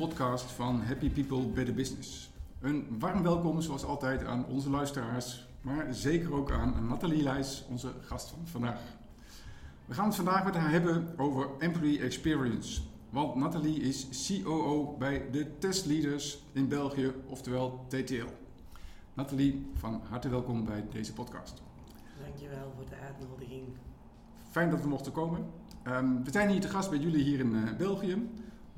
podcast van Happy People Better Business. Een warm welkom zoals altijd aan onze luisteraars, maar zeker ook aan Nathalie Leijs, onze gast van vandaag. We gaan het vandaag met haar hebben over Employee Experience. Want Nathalie is COO bij de testleaders in België, oftewel TTL. Nathalie, van harte welkom bij deze podcast. Dankjewel voor de uitnodiging. Fijn dat we mochten komen. Um, we zijn hier te gast bij jullie hier in uh, België.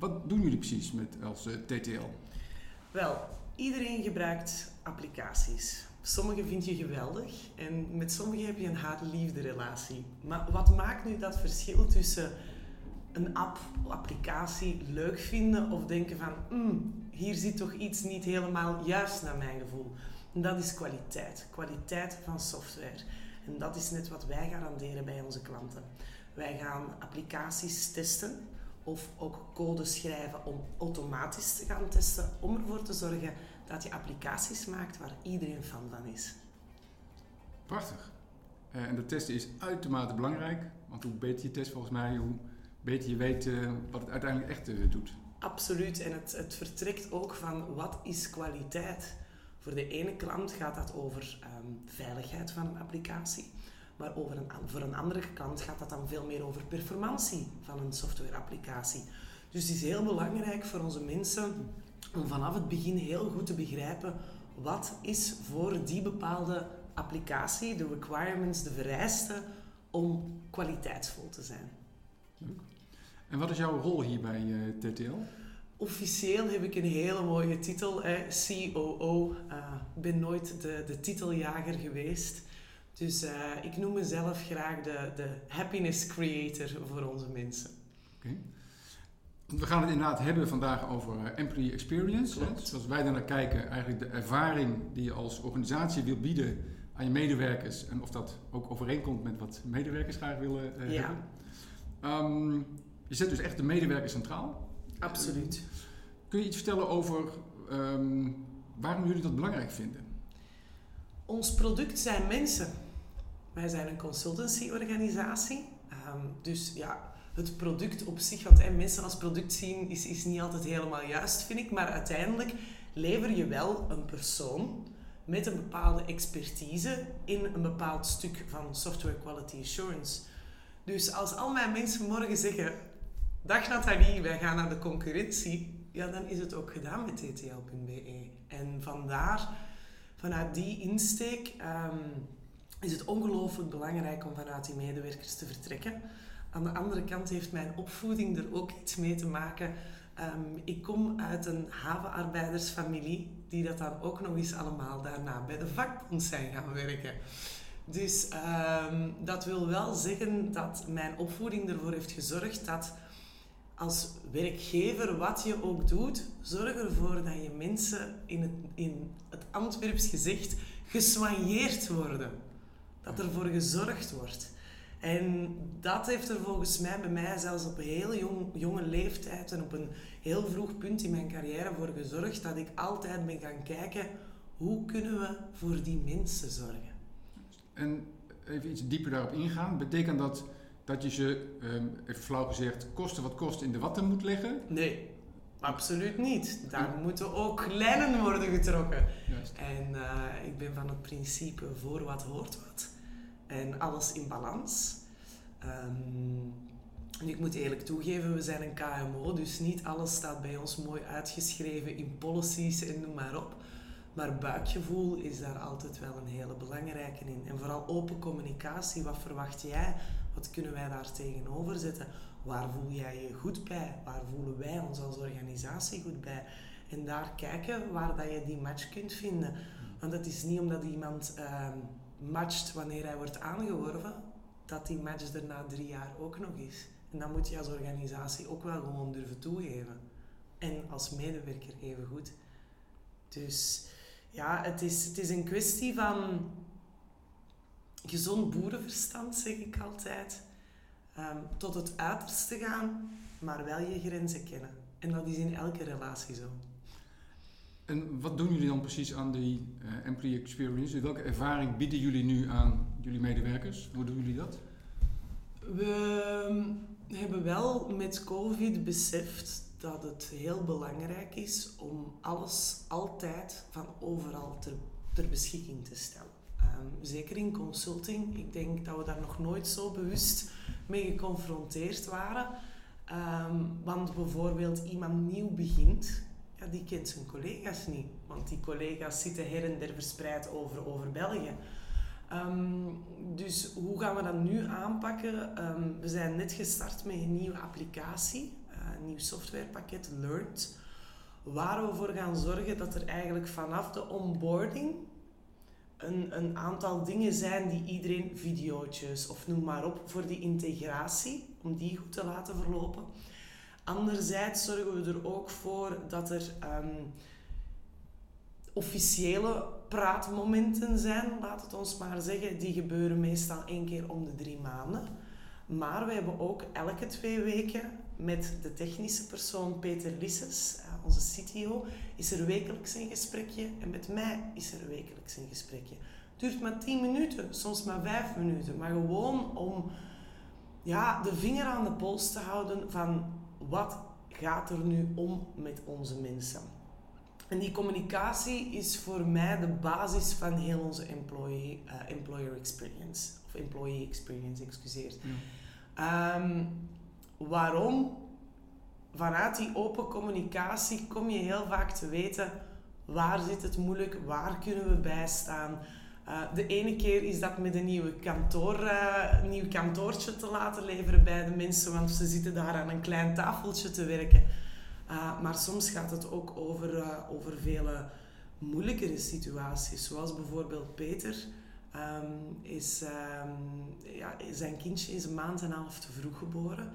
Wat doen jullie precies met als uh, TTL? Wel, iedereen gebruikt applicaties. Sommige vind je geweldig en met sommige heb je een haat-liefde relatie. Maar wat maakt nu dat verschil tussen een app, applicatie leuk vinden of denken van mm, hier zit toch iets niet helemaal juist naar mijn gevoel? En dat is kwaliteit. Kwaliteit van software. En dat is net wat wij garanderen bij onze klanten. Wij gaan applicaties testen of ook code schrijven om automatisch te gaan testen, om ervoor te zorgen dat je applicaties maakt waar iedereen fan van is. Prachtig. Uh, en de testen is uitermate belangrijk, want hoe beter je test volgens mij, hoe beter je weet uh, wat het uiteindelijk echt uh, doet. Absoluut, en het, het vertrekt ook van wat is kwaliteit. Voor de ene klant gaat dat over um, veiligheid van een applicatie. Maar over een, voor een andere kant gaat dat dan veel meer over performantie van een softwareapplicatie. Dus het is heel belangrijk voor onze mensen om vanaf het begin heel goed te begrijpen wat is voor die bepaalde applicatie, de requirements, de vereisten om kwaliteitsvol te zijn. En wat is jouw rol hier bij eh, TTL? Officieel heb ik een hele mooie titel, hè, COO. Ik uh, ben nooit de, de titeljager geweest. Dus uh, ik noem mezelf graag de, de happiness creator voor onze mensen. Okay. We gaan het inderdaad hebben vandaag over uh, employee experience. Zoals wij naar kijken, eigenlijk de ervaring die je als organisatie wil bieden aan je medewerkers. En of dat ook overeenkomt met wat medewerkers graag willen uh, ja. hebben. Um, je zet dus echt de medewerker centraal. Absoluut. Kun je iets vertellen over um, waarom jullie dat belangrijk vinden? Ons product zijn mensen. Wij zijn een consultancy-organisatie. Um, dus ja, het product op zich, hey, mensen als product zien, is, is niet altijd helemaal juist, vind ik. Maar uiteindelijk lever je wel een persoon met een bepaalde expertise in een bepaald stuk van software quality assurance. Dus als al mijn mensen morgen zeggen, dag Nathalie, wij gaan naar de concurrentie, ja, dan is het ook gedaan met ttl.be. En vandaar, vanuit die insteek, um, is het ongelooflijk belangrijk om vanuit die medewerkers te vertrekken. Aan de andere kant heeft mijn opvoeding er ook iets mee te maken. Um, ik kom uit een havenarbeidersfamilie die dat dan ook nog eens allemaal daarna bij de vakbond zijn gaan werken. Dus um, dat wil wel zeggen dat mijn opvoeding ervoor heeft gezorgd dat als werkgever, wat je ook doet, zorg ervoor dat je mensen in het, in het Antwerps gezegd gesoigneerd worden. Dat ervoor gezorgd wordt. En dat heeft er volgens mij bij mij zelfs op een heel jong, jonge leeftijd en op een heel vroeg punt in mijn carrière voor gezorgd dat ik altijd ben gaan kijken hoe kunnen we voor die mensen zorgen. En even iets dieper daarop ingaan, betekent dat dat je ze, um, even flauw gezegd, kosten wat kost in de watten moet leggen? Nee, absoluut niet. Daar moeten ook lijnen worden getrokken. Juist. En uh, ik ben van het principe voor wat hoort wat. En alles in balans. Um, en ik moet eerlijk toegeven, we zijn een KMO, dus niet alles staat bij ons mooi uitgeschreven in policies en noem maar op. Maar buikgevoel is daar altijd wel een hele belangrijke in. En vooral open communicatie. Wat verwacht jij? Wat kunnen wij daar tegenover zetten? Waar voel jij je goed bij? Waar voelen wij ons als organisatie goed bij? En daar kijken waar dat je die match kunt vinden. Want het is niet omdat iemand uh, matcht wanneer hij wordt aangeworven, dat die match er na drie jaar ook nog is. En dat moet je als organisatie ook wel gewoon durven toegeven. En als medewerker even goed. Dus ja, het is, het is een kwestie van gezond boerenverstand, zeg ik altijd. Um, tot het uiterste gaan, maar wel je grenzen kennen. En dat is in elke relatie zo. En wat doen jullie dan precies aan die uh, employee experience? Welke ervaring bieden jullie nu aan jullie medewerkers? Hoe doen jullie dat? We hebben wel met COVID beseft dat het heel belangrijk is om alles altijd van overal ter, ter beschikking te stellen. Ehm, zeker in consulting. Ik denk dat we daar nog nooit zo bewust mee geconfronteerd waren. Ehm, want bijvoorbeeld iemand nieuw begint, die kent zijn collega's niet. Want die collega's zitten her en der verspreid over, over België. Ehm, dus hoe gaan we dat nu aanpakken? we zijn net gestart met een nieuwe applicatie, uh, een nieuw softwarepakket, Learned, waar we voor gaan zorgen dat er eigenlijk vanaf de onboarding een, een aantal dingen zijn die iedereen, video's of noem maar op, voor die integratie, om die goed te laten verlopen. Anderzijds zorgen we er ook voor dat er um, officiële praatmomenten zijn, laat het ons maar zeggen. Die gebeuren meestal één keer om de drie maanden. Maar we hebben ook elke twee weken met de technische persoon Peter Lisses, eh, onze CTO, is er wekelijks een gesprekje. En met mij is er wekelijks een gesprekje. Het duurt maar 10 minuten, soms maar 5 minuten. Maar gewoon om ja, de vinger aan de pols te houden van wat gaat er nu om met onze mensen. En die communicatie is voor mij de basis van heel onze employee, uh, employer experience. Of employee experience, excuseer. Ehm, waarom? Vanuit die open communicatie kom je heel vaak te weten waar zit het moeilijk, waar kunnen we bijstaan. Uh, de ene keer is dat met een nieuwe kantoor, uh, nieuw kantoortje te laten leveren bij de mensen, want ze zitten daar aan een klein tafeltje te werken. Uh, maar soms gaat het ook over, over vele moeilijkere situaties, zoals bijvoorbeeld Peter. Um, is, um, ja, zijn kindje is een maand en een half te vroeg geboren.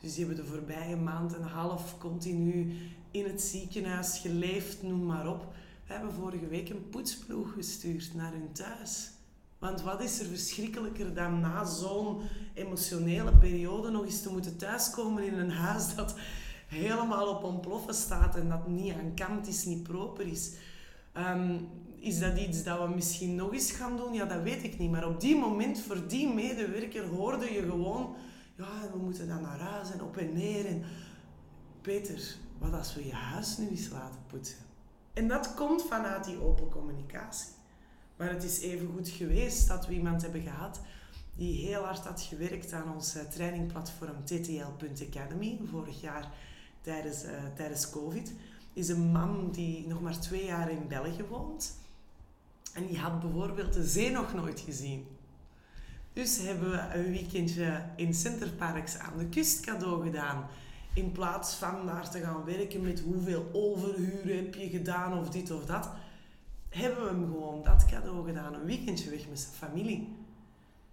Dus die hebben de voorbije maand en een half continu in het ziekenhuis geleefd, noem maar op. We hebben vorige week een poetsploeg gestuurd naar hun thuis. Want wat is er verschrikkelijker dan na zo'n emotionele periode nog eens te moeten thuiskomen in een huis dat helemaal op ontploffen staat en dat niet aan kant is, niet proper is. Um, is dat iets dat we misschien nog eens gaan doen? Ja, dat weet ik niet. Maar op die moment, voor die medewerker, hoorde je gewoon... Ja, we moeten dan naar huis en op en neer. En... Peter, wat als we je huis nu eens laten poetsen? En dat komt vanuit die open communicatie. Maar het is even goed geweest dat we iemand hebben gehad die heel hard had gewerkt aan ons eh, trainingplatform ttl.academy, vorig jaar tijdens, uh, tijdens COVID. Is een man die nog maar twee jaar in België woont. En die had bijvoorbeeld de zee nog nooit gezien. Dus hebben we een weekendje in Centerparks aan de kust cadeau gedaan. In plaats van daar te gaan werken met hoeveel overhuur heb je gedaan of dit of dat, hebben we hem gewoon dat cadeau gedaan. Een weekendje weg met zijn familie.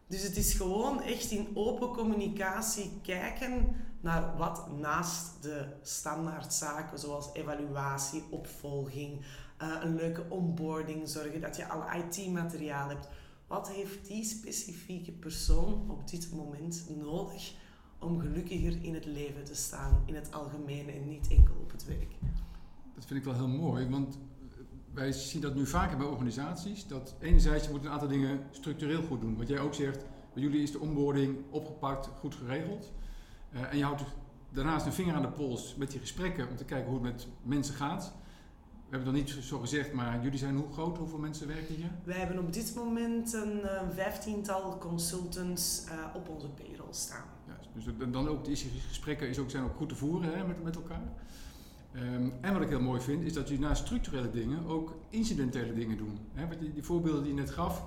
Dus het is gewoon echt in open communicatie kijken naar wat naast de standaardzaken zoals evaluatie, opvolging, uh, een leuke onboarding, zorgen dat je alle IT-materiaal hebt. Wat heeft die specifieke persoon op dit moment nodig om gelukkiger in het leven te staan, in het algemeen en niet enkel op het werk? Dat vind ik wel heel mooi, want wij zien dat nu vaker bij organisaties. Dat enerzijds je moet een aantal dingen structureel goed doen. Wat jij ook zegt, bij jullie is de onboarding opgepakt, goed geregeld. Uh, en je houdt daarnaast een vinger aan de pols met die gesprekken om te kijken hoe het met mensen gaat. We hebben dan niet zo gezegd, maar jullie zijn hoe groot? Hoeveel mensen werken hier? Wij hebben op dit moment een uh, vijftiental consultants uh, op onze payroll staan. Dus dan ook die gesprekken is ook, zijn ook goed te voeren hè, met, met elkaar. Um, en wat ik heel mooi vind, is dat jullie naast structurele dingen ook incidentele dingen doen. Hè, wat die, die voorbeelden die je net gaf.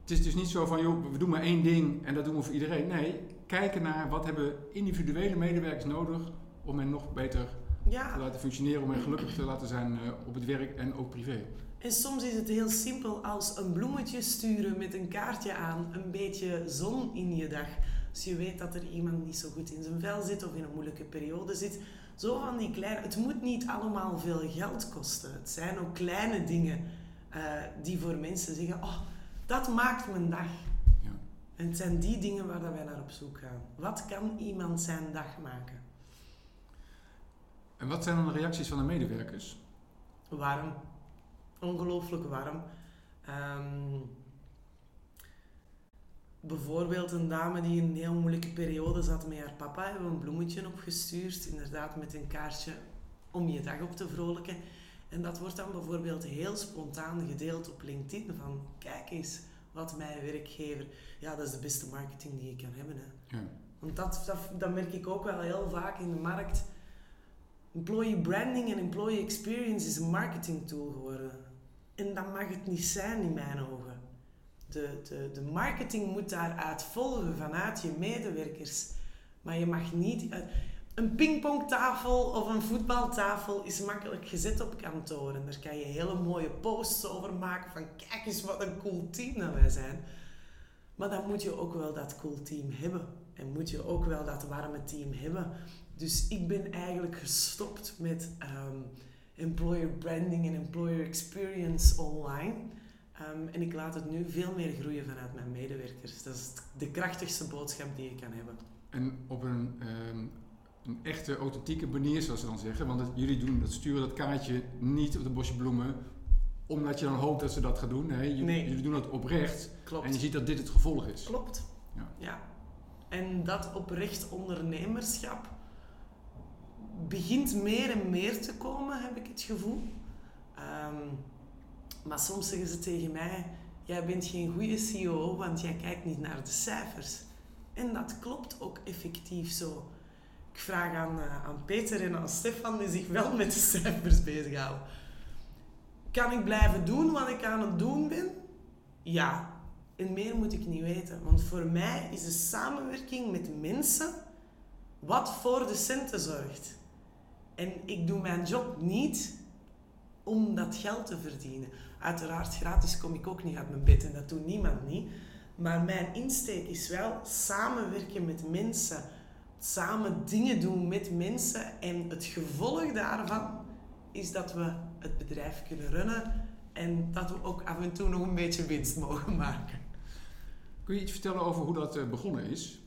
Het is dus niet zo van, joh, we doen maar één ding en dat doen we voor iedereen. Nee, kijken naar wat hebben individuele medewerkers nodig om hen nog beter ja. te laten functioneren, om hen gelukkig te laten zijn uh, op het werk en ook privé. En soms is het heel simpel als een bloemetje sturen met een kaartje aan, een beetje zon in je dag. Als je weet dat er iemand niet zo goed in zijn vel zit of in een moeilijke periode zit. Zo van die kleine... Het moet niet allemaal veel geld kosten. Het zijn ook kleine dingen uh, die voor mensen zeggen... Oh, dat maakt mijn dag. Ja. En het zijn die dingen waar wij naar op zoek gaan. Wat kan iemand zijn dag maken? En wat zijn dan de reacties van de medewerkers? Warm. Ongelooflijk warm. Um, bijvoorbeeld een dame die in een heel moeilijke periode zat met haar papa, hebben we een bloemetje opgestuurd. Inderdaad, met een kaartje. om je dag op te vrolijken. En dat wordt dan bijvoorbeeld heel spontaan gedeeld op LinkedIn van kijk eens wat mijn werkgever... Ja, dat is de beste marketing die je kan hebben. Hè. Ja. Want dat, dat, dat merk ik ook wel heel vaak in de markt. Employee branding en employee experience is een marketing tool geworden. En dat mag het niet zijn in mijn ogen. De, de, de marketing moet daaruit volgen vanuit je medewerkers. Maar je mag niet... eh, Een pingpongtafel of een voetbaltafel is makkelijk gezet op kantoor. En daar kan je hele mooie posts over maken van kijk eens wat een cool team dat wij zijn. Maar dan moet je ook wel dat cool team hebben. En moet je ook wel dat warme team hebben. Dus ik ben eigenlijk gestopt met ehm, employer branding en employer experience online. Ehm, en ik laat het nu veel meer groeien vanuit mijn medewerkers. Dat is de krachtigste boodschap die ik kan hebben. En op een, ehm, een echte, authentieke manier, zoals ze dan zeggen. Want het- jullie doen, dat sturen dat kaartje niet op de bosje bloemen, omdat je dan hoopt dat ze dat gaan doen. Nee, jullie, Nee. jullie doen dat oprecht. Klopt. En je ziet dat dit het gevolg is. Klopt. Ja. En dat oprecht ondernemerschap begint meer en meer te komen, heb ik het gevoel. Ehm, maar soms zeggen ze tegen mij, jij bent geen goede CEO, want jij kijkt niet naar de cijfers. En dat klopt ook effectief zo. Ik vraag aan, eh, aan Peter en aan Stefan die zich wel met de cijfers bezighouden. Kan ik blijven doen wat ik aan het doen ben? Ja. En meer moet ik niet weten. Want voor mij is de samenwerking met mensen wat voor de centen zorgt. En ik doe mijn job niet om dat geld te verdienen. Uiteraard, gratis kom ik ook niet uit mijn bed en dat doet niemand niet. Maar mijn insteek is wel samenwerken met mensen. Samen dingen doen met mensen. En het gevolg daarvan is dat we het bedrijf kunnen runnen. En dat we ook af en toe nog een beetje winst mogen maken. Kun je iets vertellen over hoe dat eh, begonnen is?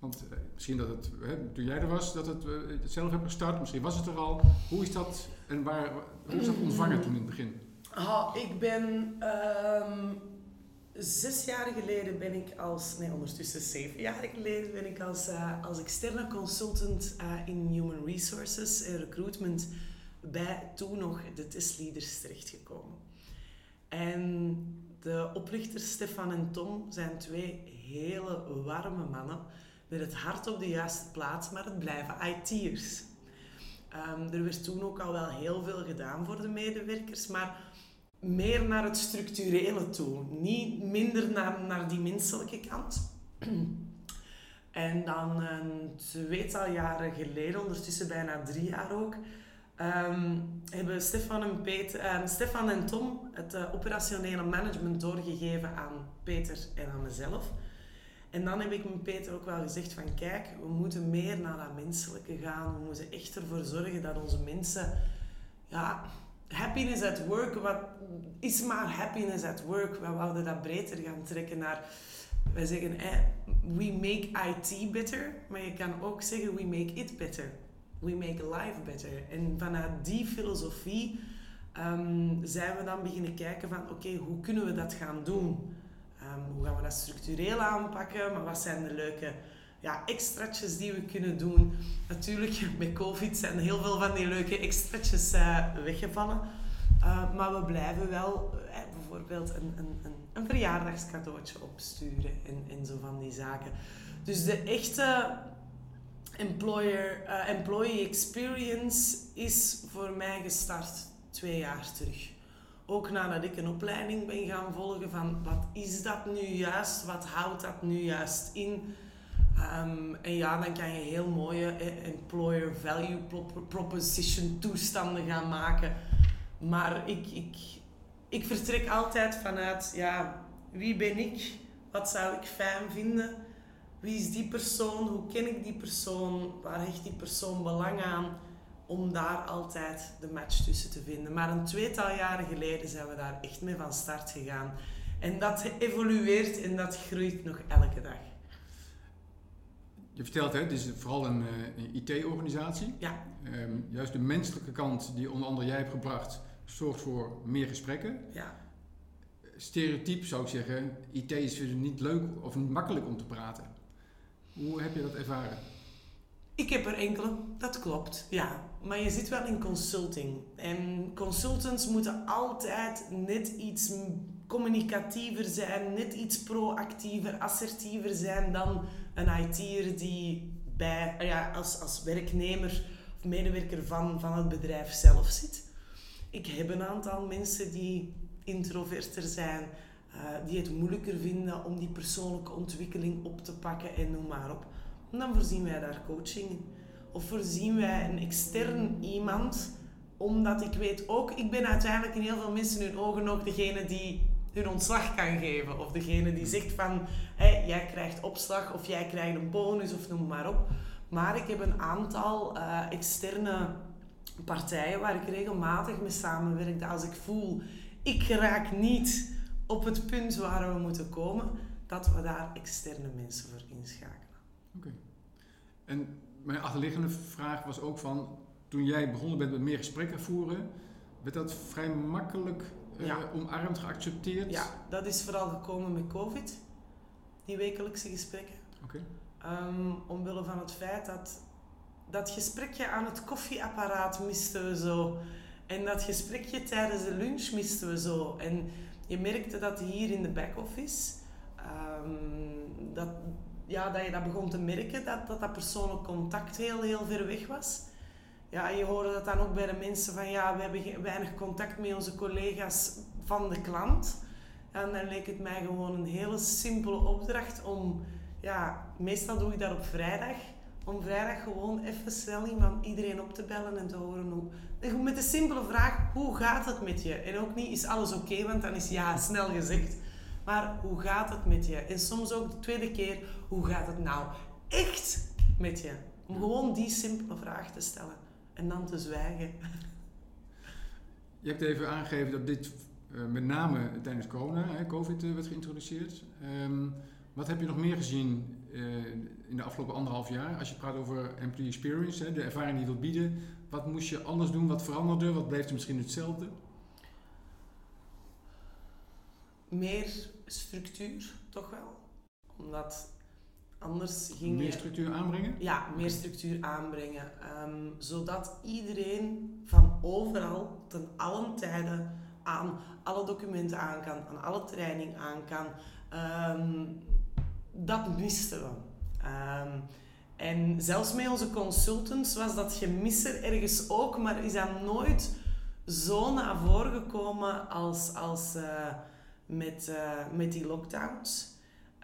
Want eh, misschien dat het, hè, toen jij er was, dat het, eh, het zelf hebt gestart. Misschien was het er al. Hoe is dat en waar, hoe is dat ontvangen toen in het begin? Ah, ik ben ehm, zes jaar geleden ben ik als, nee ondertussen zeven jaar geleden ben ik als, eh, als externe consultant in Human Resources en Recruitment bij toen nog de testleaders terechtgekomen. En de oprichters Stefan en Tom zijn twee hele warme mannen met het hart op de juiste plaats, maar het blijven IT'ers. Ehm, er werd toen ook al wel heel veel gedaan voor de medewerkers, maar meer naar het structurele toe. Niet minder naar, naar die menselijke kant. En dan een tweetal jaren geleden, ondertussen bijna drie jaar ook, ehm, hebben Stefan en, eh, Stefan en Tom het eh, operationele management doorgegeven aan Peter en aan mezelf. En dan heb ik met Peter ook wel gezegd van kijk, we moeten meer naar dat menselijke gaan. We moeten echt ervoor zorgen dat onze mensen... Ja, happiness at work, wat is maar happiness at work? We wouden dat breder gaan trekken naar... Wij zeggen, we make IT better, maar je kan ook zeggen, we make it better. We make life better. En vanuit die filosofie ehm, zijn we dan beginnen kijken van, oké, hoe kunnen we dat gaan doen? Ehm, hoe gaan we dat structureel aanpakken? Maar wat zijn de leuke ja, extraatjes die we kunnen doen? Natuurlijk, met COVID zijn heel veel van die leuke extraatjes eh, weggevallen. Uh, maar we blijven wel eh, bijvoorbeeld een, een, een, een verjaardagscadeautje opsturen en, en zo van die zaken. Dus de echte employer, uh, employee experience is voor mij gestart twee jaar terug. Ook nadat ik een opleiding ben gaan volgen van wat is dat nu juist, wat houdt dat nu juist in. Um, en ja, dan kan je heel mooie eh, employer value prop proposition toestanden gaan maken. Maar ik, ik, ik vertrek altijd vanuit, ja, wie ben ik? Wat zou ik fijn vinden? Wie is die persoon? Hoe ken ik die persoon? Waar hecht die persoon belang aan? Om daar altijd de match tussen te vinden. Maar een tweetal jaren geleden zijn we daar echt mee van start gegaan. En dat evolueert en dat groeit nog elke dag. Je vertelt, hè, het is vooral een, een IT-organisatie. Ja. Um, juist de menselijke kant die onder andere jij hebt gebracht, zorgt voor meer gesprekken. Ja. Stereotyp zou ik zeggen, IT is niet leuk of niet makkelijk om te praten. Hoe heb je dat ervaren? Ik heb er enkele, dat klopt, ja. Maar je zit wel in consulting. En consultants moeten altijd net iets communicatiever zijn, net iets proactiever, assertiever zijn dan een IT'er die bij, ja, als, als werknemer of medewerker van, van het bedrijf zelf zit. Ik heb een aantal mensen die introverter zijn, uh, die het moeilijker vinden om die persoonlijke ontwikkeling op te pakken en noem maar op. dan voorzien wij daar coaching in. Of voorzien wij een extern iemand, omdat ik weet ook, ik ben uiteindelijk in heel veel mensen hun ogen ook degene die hun ontslag kan geven. Of degene die zegt van, jij krijgt opslag of jij krijgt een bonus of noem maar op. Maar ik heb een aantal uh, externe partijen waar ik regelmatig mee samenwerk. Als ik voel, ik raak niet op het punt waar we moeten komen, dat we daar externe mensen voor inschakelen. Oké. En mijn achterliggende vraag was ook van, toen jij begonnen bent met meer gesprekken voeren, werd dat vrij makkelijk uh, omarmd, geaccepteerd? Ja, dat is vooral gekomen met COVID, die wekelijkse gesprekken. Oké. Um, omwille van het feit dat dat gesprekje aan het koffieapparaat misten we zo. En dat gesprekje tijdens de lunch misten we zo. En je merkte dat hier in de back-office, um, dat, ja, dat je dat begon te merken, dat dat, dat persoonlijk contact heel, heel ver weg was. Ja, je hoorde dat dan ook bij de mensen van, ja, we hebben weinig contact met onze collega's van de klant. En dan leek het mij gewoon een hele simpele opdracht om, ja, meestal doe ik dat op vrijdag, om vrijdag gewoon even snel iemand, iedereen op te bellen en te horen hoe... Met de simpele vraag, hoe gaat het met je? En ook niet, is alles oké? want dan is ja snel gezegd. Maar hoe gaat het met je? En soms ook de tweede keer, hoe gaat het nou echt met je? Om gewoon die simpele vraag te stellen en dan te zwijgen. Je hebt even aangegeven dat dit uh, met name tijdens corona, hè, COVID, uh, werd geïntroduceerd. Um, wat heb je nog meer gezien uh, in de afgelopen anderhalf jaar? Als je praat over employee experience, hè, de ervaring die je wilt bieden. Wat moest je anders doen? Wat veranderde? Wat bleef er misschien hetzelfde? Meer structuur, toch wel. Omdat anders ging Meer structuur aanbrengen? Ja, meer structuur aanbrengen. Um, zodat iedereen van overal, ten allen tijden, aan alle documenten aan kan, aan alle training aan kan. Um, dat misten we. Um, en zelfs met onze consultants was dat gemis er ergens ook, maar is dat nooit zo naar voren gekomen als, als uh, met, uh, met die lockdowns.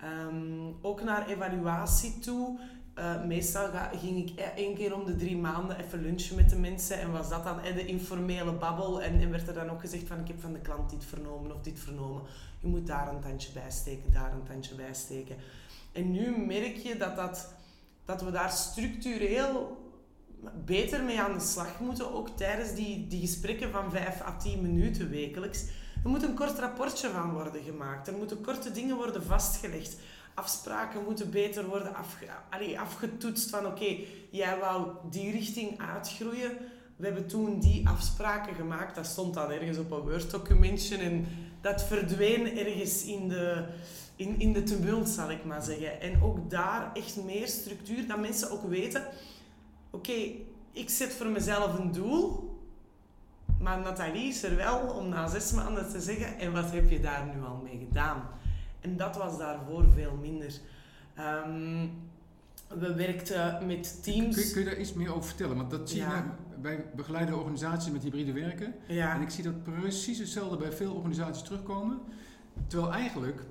Um, ook naar evaluatie toe. Uh, meestal ging ik e-, één keer om de drie maanden even lunchen met de mensen en was dat dan de informele babbel. En, en werd er dan ook gezegd van ik heb van de klant dit vernomen of dit vernomen. Je moet daar een tandje bij steken, daar een tandje bij steken. En nu merk je dat, dat, dat we daar structureel beter mee aan de slag moeten, ook tijdens die, die gesprekken van 5 à 10 minuten wekelijks. Er moet een kort rapportje van worden gemaakt. Er moeten korte dingen worden vastgelegd. Afspraken moeten beter worden afge, allee, afgetoetst van oké, jij wou die richting uitgroeien. We hebben toen die afspraken gemaakt. Dat stond dan ergens op een Word-documentje en dat verdween ergens in de, in, in de tumult, zal ik maar zeggen. En ook daar echt meer structuur, dat mensen ook weten, oké, ik zet voor mezelf een doel, maar Nathalie is er wel om na zes maanden te zeggen, en wat heb je daar nu al mee gedaan? En dat was daarvoor veel minder. Um, we werkten met teams. Kun je, kun je, daar iets meer over vertellen? Want dat zie je, wij begeleiden organisaties met hybride werken. Ja. En ik zie dat precies hetzelfde bij veel organisaties terugkomen. Terwijl eigenlijk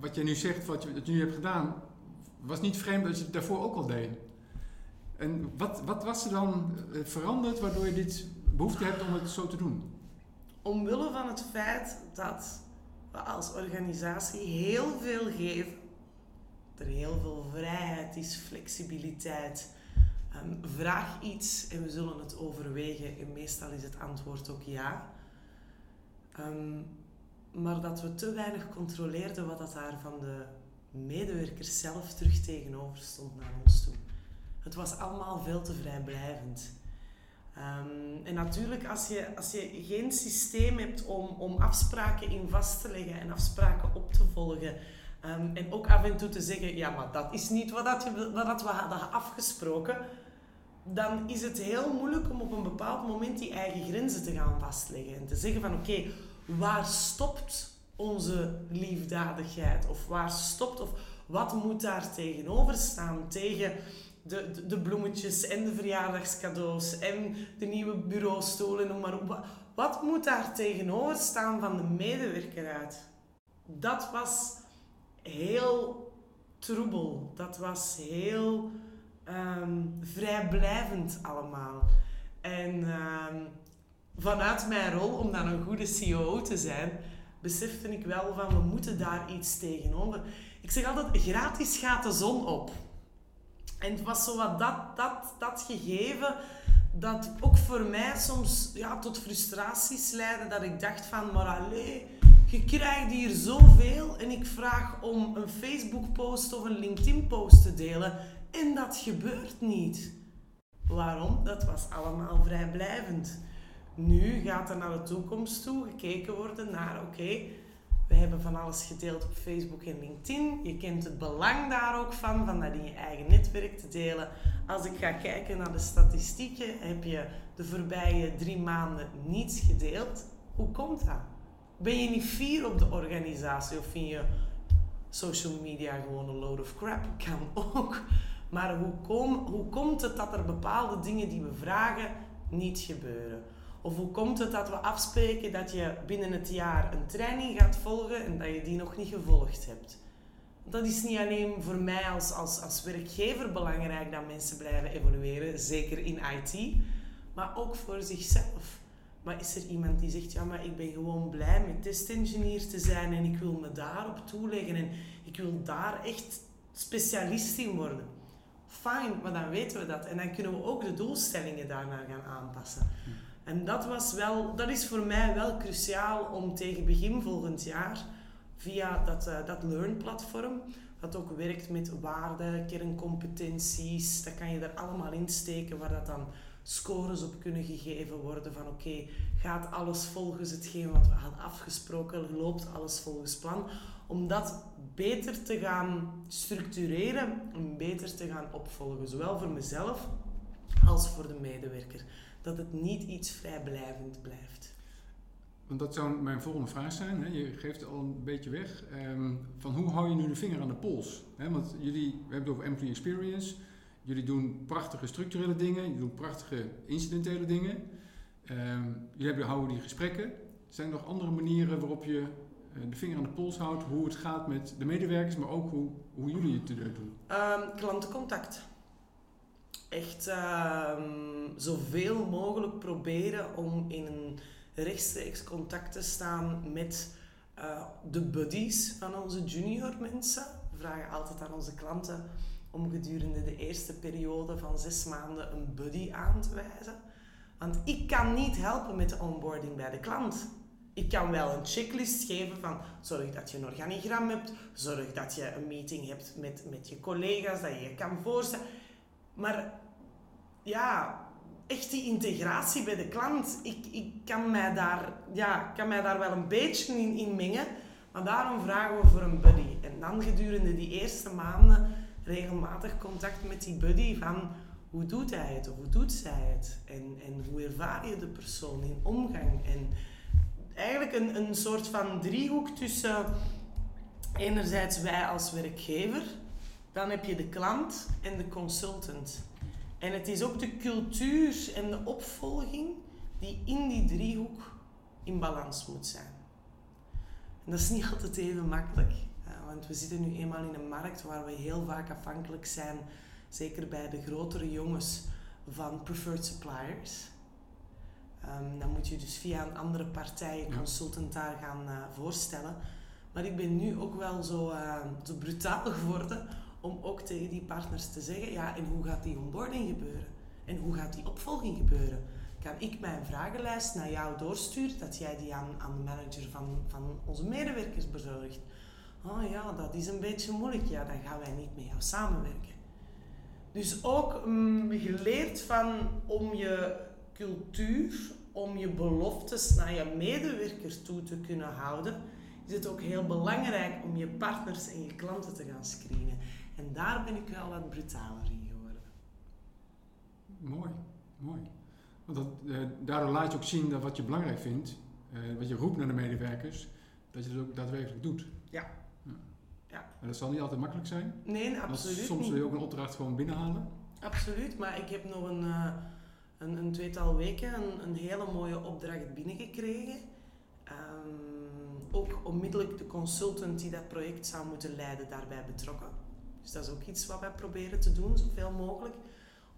wat je nu zegt, wat je, wat je nu hebt gedaan, was niet vreemd dat je het daarvoor ook al deed. En wat, wat was er dan eh, veranderd waardoor je dit behoefte hebt om het zo te doen? Omwille van het feit dat we als organisatie heel veel geven, er heel veel vrijheid is, flexibiliteit. Um, vraag iets en we zullen het overwegen. En meestal is het antwoord ook ja. Um, maar dat we te weinig controleerden wat dat daar van de medewerkers zelf terug tegenover stond naar ons toe. Het was allemaal veel te vrijblijvend. Um, en natuurlijk, als je, als je geen systeem hebt om, om afspraken in vast te leggen en afspraken op te volgen, um, en ook af en toe te zeggen, ja, maar dat is niet wat, dat wat dat we hadden afgesproken, dan is het heel moeilijk om op een bepaald moment die eigen grenzen te gaan vastleggen. En te zeggen van oké, waar stopt onze liefdadigheid? Of waar stopt, of wat moet daar tegenover staan? Tegen de, de, bloemetjes en de verjaardagscadeaus en de nieuwe bureaustoelen, noem maar. Wat moet daar tegenover staan van de medewerker uit? Dat was heel troebel. Dat was heel um, vrijblijvend allemaal. En um, vanuit mijn rol om dan een goede CEO te zijn, besefte ik wel van we moeten daar iets tegenover. Ik zeg altijd, gratis gaat de zon op. En het was zo wat dat, dat, dat gegeven dat ook voor mij soms ja, tot frustraties leidde. Dat ik dacht van, maar alleen, je krijgt hier zoveel en ik vraag om een Facebook post of een LinkedIn post te delen. En dat gebeurt niet. Waarom? Dat was allemaal vrijblijvend. Nu gaat er naar de toekomst toe gekeken worden naar, oké, we hebben van alles gedeeld op Facebook en LinkedIn. Je kent het belang daar ook van, van dat in je eigen netwerk te delen. Als ik ga kijken naar de statistieken, heb je de voorbije drie maanden niets gedeeld. Hoe komt dat? Ben je niet fier op de organisatie of vind je social media gewoon een load of crap? Kan ook. Maar hoe, kom, hoe komt het dat er bepaalde dingen die we vragen niet gebeuren? Of hoe komt het dat we afspreken dat je binnen het jaar een training gaat volgen en dat je die nog niet gevolgd hebt? Dat is niet alleen voor mij als, als, als werkgever belangrijk dat mensen blijven evolueren, zeker in IT, maar ook voor zichzelf. Maar is er iemand die zegt, ja, maar ik ben gewoon blij met testengineer te zijn en ik wil me daarop toeleggen en ik wil daar echt specialist in worden? Fine, maar dan weten we dat. En dan kunnen we ook de doelstellingen daarnaar gaan aanpassen. En dat, was wel, dat is voor mij wel cruciaal om tegen begin volgend jaar via dat, uh, dat Learn-platform, dat ook werkt met waarden, kerncompetenties, dat kan je er allemaal in steken waar dat dan scores op kunnen gegeven worden van oké, gaat alles volgens hetgeen wat we hadden afgesproken, loopt alles volgens plan, om dat beter te gaan structureren en beter te gaan opvolgen, zowel voor mezelf als voor de medewerker dat het niet iets vrijblijvend blijft. Want dat zou mijn volgende vraag zijn. Hè? Je geeft het al een beetje weg. Um, van hoe hou je nu de vinger aan de pols? Want jullie, we hebben het over employee experience. Jullie doen prachtige structurele dingen. Jullie doen prachtige incidentele dingen. Um, jullie hebben, houden die gesprekken. Zijn er nog andere manieren waarop je uh, de vinger aan de pols houdt? Hoe het gaat met de medewerkers, maar ook hoe, hoe jullie het doen? Um, klantencontact echt uh, zoveel mogelijk proberen om in een rechtstreeks contact te staan met uh, de buddies van onze junior mensen. We vragen altijd aan onze klanten om gedurende de eerste periode van zes maanden een buddy aan te wijzen. Want ik kan niet helpen met de onboarding bij de klant. Ik kan wel een checklist geven van zorg dat je een organigram hebt, zorg dat je een meeting hebt met, met je collega's, dat je je kan voorstellen. Maar ja, echt die integratie bij de klant. Ik, ik kan, mij daar, ja, kan mij daar wel een beetje in, in mengen. Maar daarom vragen we voor een buddy. En dan gedurende die eerste maanden regelmatig contact met die buddy van hoe doet hij het of hoe doet zij het? En, en hoe ervaar je de persoon in omgang? En eigenlijk een, een soort van driehoek tussen enerzijds wij als werkgever, dan heb je de klant en de consultant. En het is ook de cultuur en de opvolging die in die driehoek in balans moet zijn. En dat is niet altijd even makkelijk, want we zitten nu eenmaal in een markt waar we heel vaak afhankelijk zijn, zeker bij de grotere jongens, van preferred suppliers. Um, dan moet je dus via een andere partij, een consultant daar gaan uh, voorstellen. Maar ik ben nu ook wel zo, uh, zo brutaal geworden om ook tegen die partners te zeggen, ja, en hoe gaat die onboarding gebeuren? En hoe gaat die opvolging gebeuren? Kan ik mijn vragenlijst naar jou doorsturen, dat jij die aan, aan de manager van, van onze medewerkers bezorgt? Oh ja, dat is een beetje moeilijk. Ja, dan gaan wij niet met jou samenwerken. Dus ook mm, geleerd van om je cultuur, om je beloftes naar je medewerkers toe te kunnen houden, is het ook heel belangrijk om je partners en je klanten te gaan screenen. En daar ben ik wel wat brutaler in geworden. Mooi, mooi. Want dat, eh, daardoor laat je ook zien dat wat je belangrijk vindt, eh, wat je roept naar de medewerkers, dat je het ook daadwerkelijk doet. Ja. ja. ja. En dat zal niet altijd makkelijk zijn. Nee, absoluut Want soms wil je ook een opdracht gewoon binnenhalen. Absoluut, maar ik heb nog een, eh, een, een tweetal weken een, een hele mooie opdracht binnengekregen. Ehm, ook onmiddellijk de consultant die dat project zou moeten leiden daarbij betrokken. Dus dat is ook iets wat wij proberen te doen, zoveel mogelijk.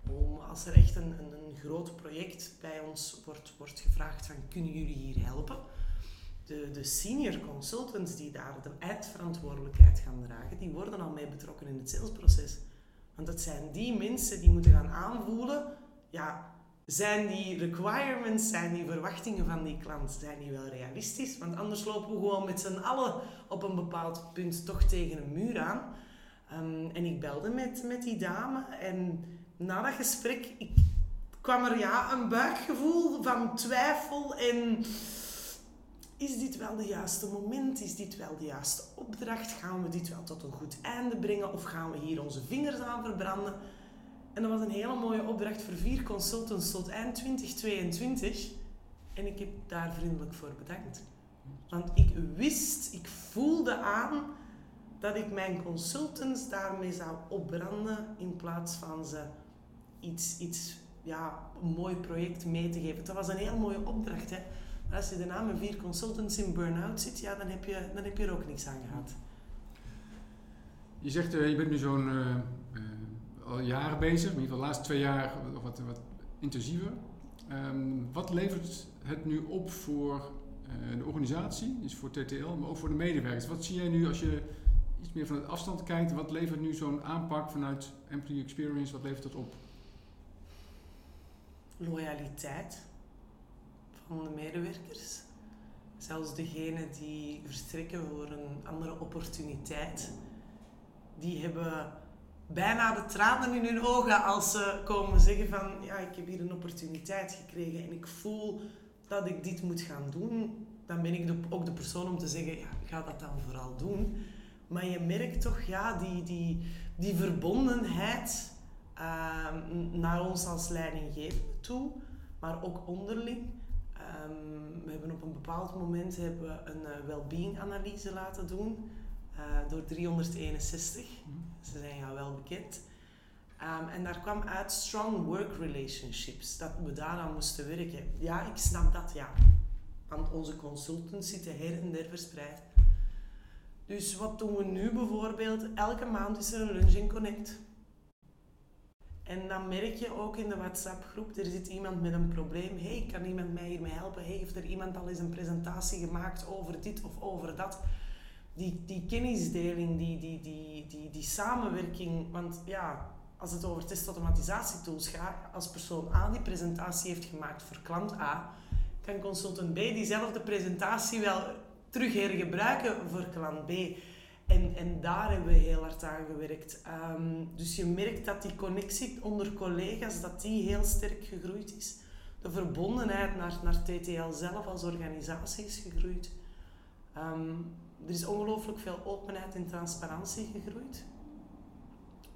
Om, als er echt een, een, een groot project bij ons wordt, wordt gevraagd van kunnen jullie hier helpen? De, de senior consultants die daar de eindverantwoordelijkheid gaan dragen, die worden al mee betrokken in het salesproces. Want het zijn die mensen die moeten gaan aanvoelen, ja, zijn die requirements, zijn die verwachtingen van die klant, zijn die wel realistisch? Want anders lopen we gewoon met z'n allen op een bepaald punt toch tegen een muur aan. Um, en ik belde met, met die dame en na dat gesprek ik, kwam er ja, een buikgevoel van twijfel en is dit wel de juiste moment? Is dit wel de juiste opdracht? Gaan we dit wel tot een goed einde brengen of gaan we hier onze vingers aan verbranden? En dat was een hele mooie opdracht voor vier consultants tot eind 2022. En ik heb daar vriendelijk voor bedankt. Want ik wist, ik voelde aan dat ik mijn consultants daarmee zou opbranden in plaats van ze iets, iets ja, een mooi project mee te geven. Dat was een heel mooie opdracht. Hè? Maar als je daarna met vier consultants in burn-out zit, ja, dan, heb je, dan heb je er ook niks aan gehad. Je zegt, uh, je bent nu zo'n uh, uh, al jaren bezig, in ieder geval de laatste twee jaar wat, wat intensiever. Um, wat levert het nu op voor de organisatie, dus voor TTL, maar ook voor de medewerkers? Wat zie jij nu als je iets meer vanuit afstand kijkt, wat levert nu zo'n aanpak vanuit Employee Experience, wat levert dat op? Loyaliteit van de medewerkers. Zelfs degenen die verstrekken voor een andere opportuniteit, die hebben bijna de tranen in hun ogen als ze komen zeggen van ja, ik heb hier een opportuniteit gekregen en ik voel dat ik dit moet gaan doen. Dan ben ik ook de persoon om te zeggen, ja, ga dat dan vooral doen. Maar je merkt toch ja, die, die, die verbondenheid uh, naar ons als leidinggevende toe, maar ook onderling. Um, we hebben op een bepaald moment hebben we een uh, well-being analyse laten doen uh, door 361. Ze zijn jou wel bekend. Um, en daar kwam uit strong work relationships, dat we daaraan moesten werken. Ja, ik snap dat, ja. Want onze consultants zitten her en der verspreid. Dus wat doen we nu bijvoorbeeld? Elke maand is er een lunch in Connect. En dan merk je ook in de WhatsApp-groep, er zit iemand met een probleem. hey, kan iemand mij hiermee helpen? Heeft er iemand al eens een presentatie gemaakt over dit of over dat? Die, die kennisdeling, die, die, die, die, die samenwerking. Want ja, als het over testautomatisatietools gaat, als persoon A die presentatie heeft gemaakt voor klant A, kan consultant B diezelfde presentatie wel terug hergebruiken voor klant B. En, en daar hebben we heel hard aan gewerkt. Um, dus je merkt dat die connectie onder collega's dat die heel sterk gegroeid is. De verbondenheid naar, naar TTL zelf als organisatie is gegroeid. Um, er is ongelooflijk veel openheid en transparantie gegroeid.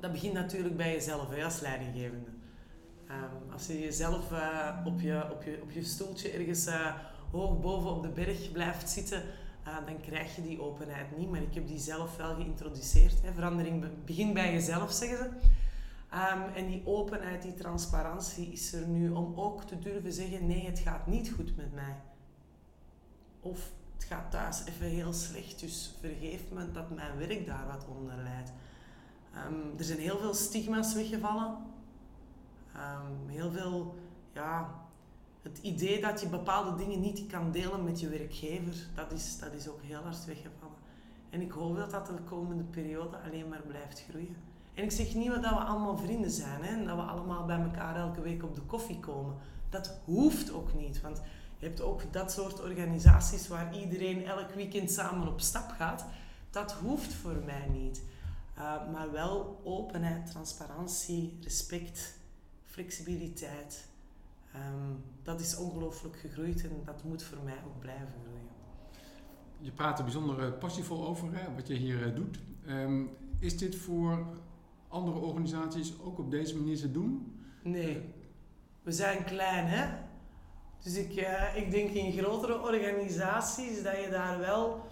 Dat begint natuurlijk bij jezelf als leidinggevende. Um, als je jezelf uh, op, je, op, je, op je stoeltje ergens uh, hoog boven op de berg blijft zitten, uh, dan krijg je die openheid niet. Maar ik heb die zelf wel geïntroduceerd. Hè. Verandering begint bij jezelf, zeggen ze. Um, en die openheid, die transparantie is er nu om ook te durven zeggen: nee, het gaat niet goed met mij. Of het gaat thuis even heel slecht, dus vergeef me dat mijn werk daar wat onder leidt. Um, er zijn heel veel stigma's weggevallen. Um, heel veel, ja, het idee dat je bepaalde dingen niet kan delen met je werkgever, dat is, dat is ook heel hard weggevallen. En ik hoop dat dat de komende periode alleen maar blijft groeien. En ik zeg niet dat we allemaal vrienden zijn hè, en dat we allemaal bij elkaar elke week op de koffie komen. Dat hoeft ook niet, want je hebt ook dat soort organisaties waar iedereen elk weekend samen op stap gaat. Dat hoeft voor mij niet. Uh, maar wel openheid, transparantie, respect, flexibiliteit. Um, dat is ongelooflijk gegroeid en dat moet voor mij ook blijven groeien. Je praat er bijzonder passievol over, hè, wat je hier doet. Um, is dit voor andere organisaties ook op deze manier te doen? Nee. we zijn klein, hè? Dus ik, uh, ik denk in grotere organisaties dat je daar wel...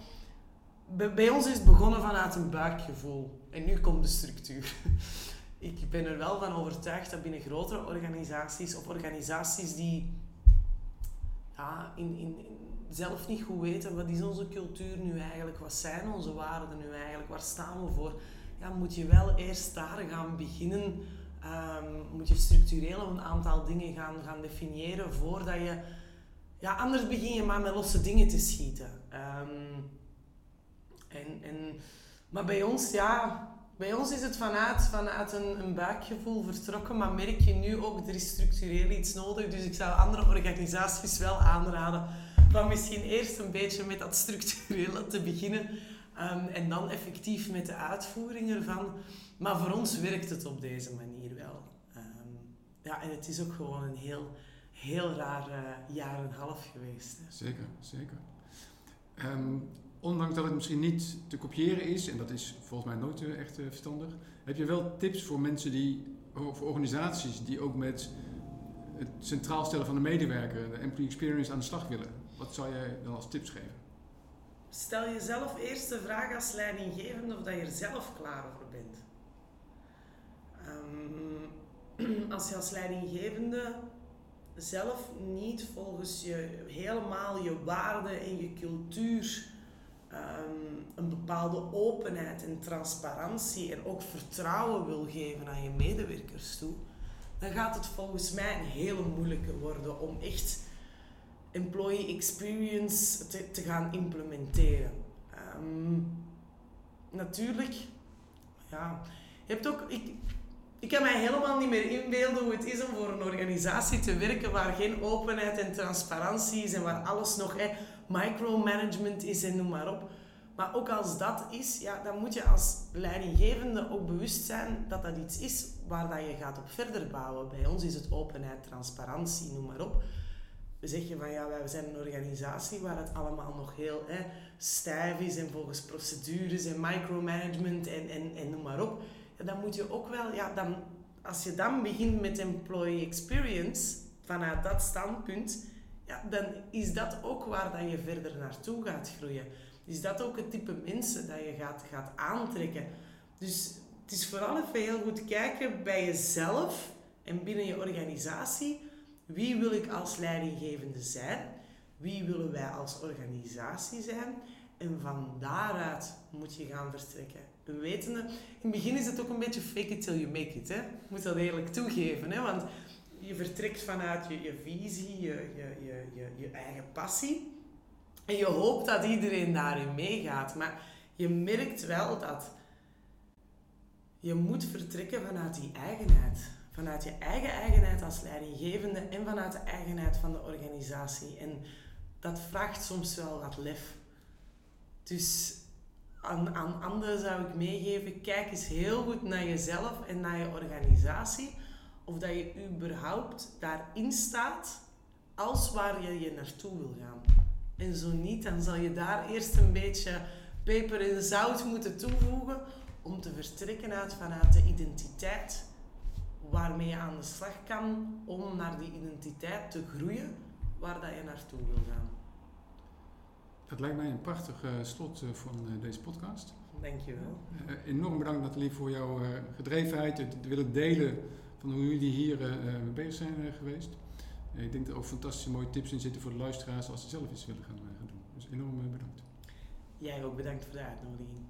Bij, bij ons is het begonnen vanuit een buikgevoel. En nu komt de structuur. ik ben er wel van overtuigd dat binnen grotere organisaties of organisaties die ja, in, in, zelf niet goed weten wat is onze cultuur nu eigenlijk, wat zijn onze waarden nu eigenlijk, waar staan we voor, ja, moet je wel eerst daar gaan beginnen. Um, moet je structureel een aantal dingen gaan, gaan definiëren voordat je... Ja, anders begin je maar met losse dingen te schieten. Um, en, en, maar bij ons, ja, bij ons is het vanuit, vanuit een, een buikgevoel vertrokken, maar merk je nu ook, er is structureel iets nodig. Dus ik zou andere organisaties wel aanraden van misschien eerst een beetje met dat structurele te beginnen um, en dan effectief met de uitvoering ervan. Maar voor ons werkt het op deze manier wel. Um, ja, en het is ook gewoon een heel, heel raar uh, jaar en half geweest. Hè. Zeker, zeker. Um, ondanks dat het misschien niet te kopiëren is, en dat is volgens mij nooit eh, echt uh, verstandig, heb je wel tips voor mensen die, voor organisaties die ook met het centraal stellen van de medewerker, de employee experience, aan de slag willen? Wat zou jij dan als tips geven? Stel jezelf eerst de vraag als leidinggevende of dat je er zelf klaar voor bent. Um, als je als leidinggevende zelf niet volgens je helemaal je waarden en je cultuur um, een bepaalde openheid en transparantie en ook vertrouwen wil geven aan je medewerkers toe, dan gaat het volgens mij een hele moeilijke worden om echt employee experience te, te gaan implementeren. Um, natuurlijk, ja, je hebt ook, ik, ik kan mij helemaal niet meer inbeelden hoe het is om voor een organisatie te werken waar geen openheid en transparantie is en waar alles nog eh, micromanagement is en noem maar op. Maar ook als dat is, ja, dan moet je als leidinggevende ook bewust zijn dat dat iets is waar dat je gaat op verder bouwen. Bij ons is het openheid, transparantie, noem maar op zeg je van ja, wij zijn een organisatie waar het allemaal nog heel hè, stijf is en volgens procedures en micromanagement en, en, en noem maar op. Dan moet je ook wel, ja, dan, als je dan begint met employee experience, vanuit dat standpunt, ja, dan is dat ook waar dat je verder naartoe gaat groeien. Is dat ook het type mensen dat je gaat, gaat aantrekken. Dus het is vooral even heel goed kijken bij jezelf en binnen je organisatie wie wil ik als leidinggevende zijn? Wie willen wij als organisatie zijn? En van daaruit moet je gaan vertrekken. Wetende, in het begin is het ook een beetje fake it till you make it. Hè? Je moet dat eerlijk toegeven. Hè? Want je vertrekt vanuit je, je visie, je, je, je, je, eigen passie. En je hoopt dat iedereen daarin meegaat. Maar je merkt wel dat je moet vertrekken vanuit die eigenheid vanuit je eigen eigenheid als leidinggevende en vanuit de eigenheid van de organisatie. En dat vraagt soms wel wat lef. Dus aan, aan anderen zou ik meegeven, kijk eens heel goed naar jezelf en naar je organisatie. Of dat je überhaupt daarin staat als waar je je naartoe wil gaan. En zo niet, dan zal je daar eerst een beetje peper en zout moeten toevoegen om te vertrekken uit vanuit de identiteit waarmee je aan de slag kan om naar die identiteit te groeien waar dat je naartoe wil gaan. Dat lijkt mij een prachtig uh, slot uh, van uh, deze podcast. Dankjewel. enorm bedankt Nathalie voor jouw gedrevenheid, het willen delen van hoe jullie hier mee bezig zijn geweest. ik denk dat er ook fantastische mooie tips in zitten voor de luisteraars als ze zelf iets willen gaan, gaan doen. Dus enorm bedankt. Jij ook bedankt voor de uitnodiging.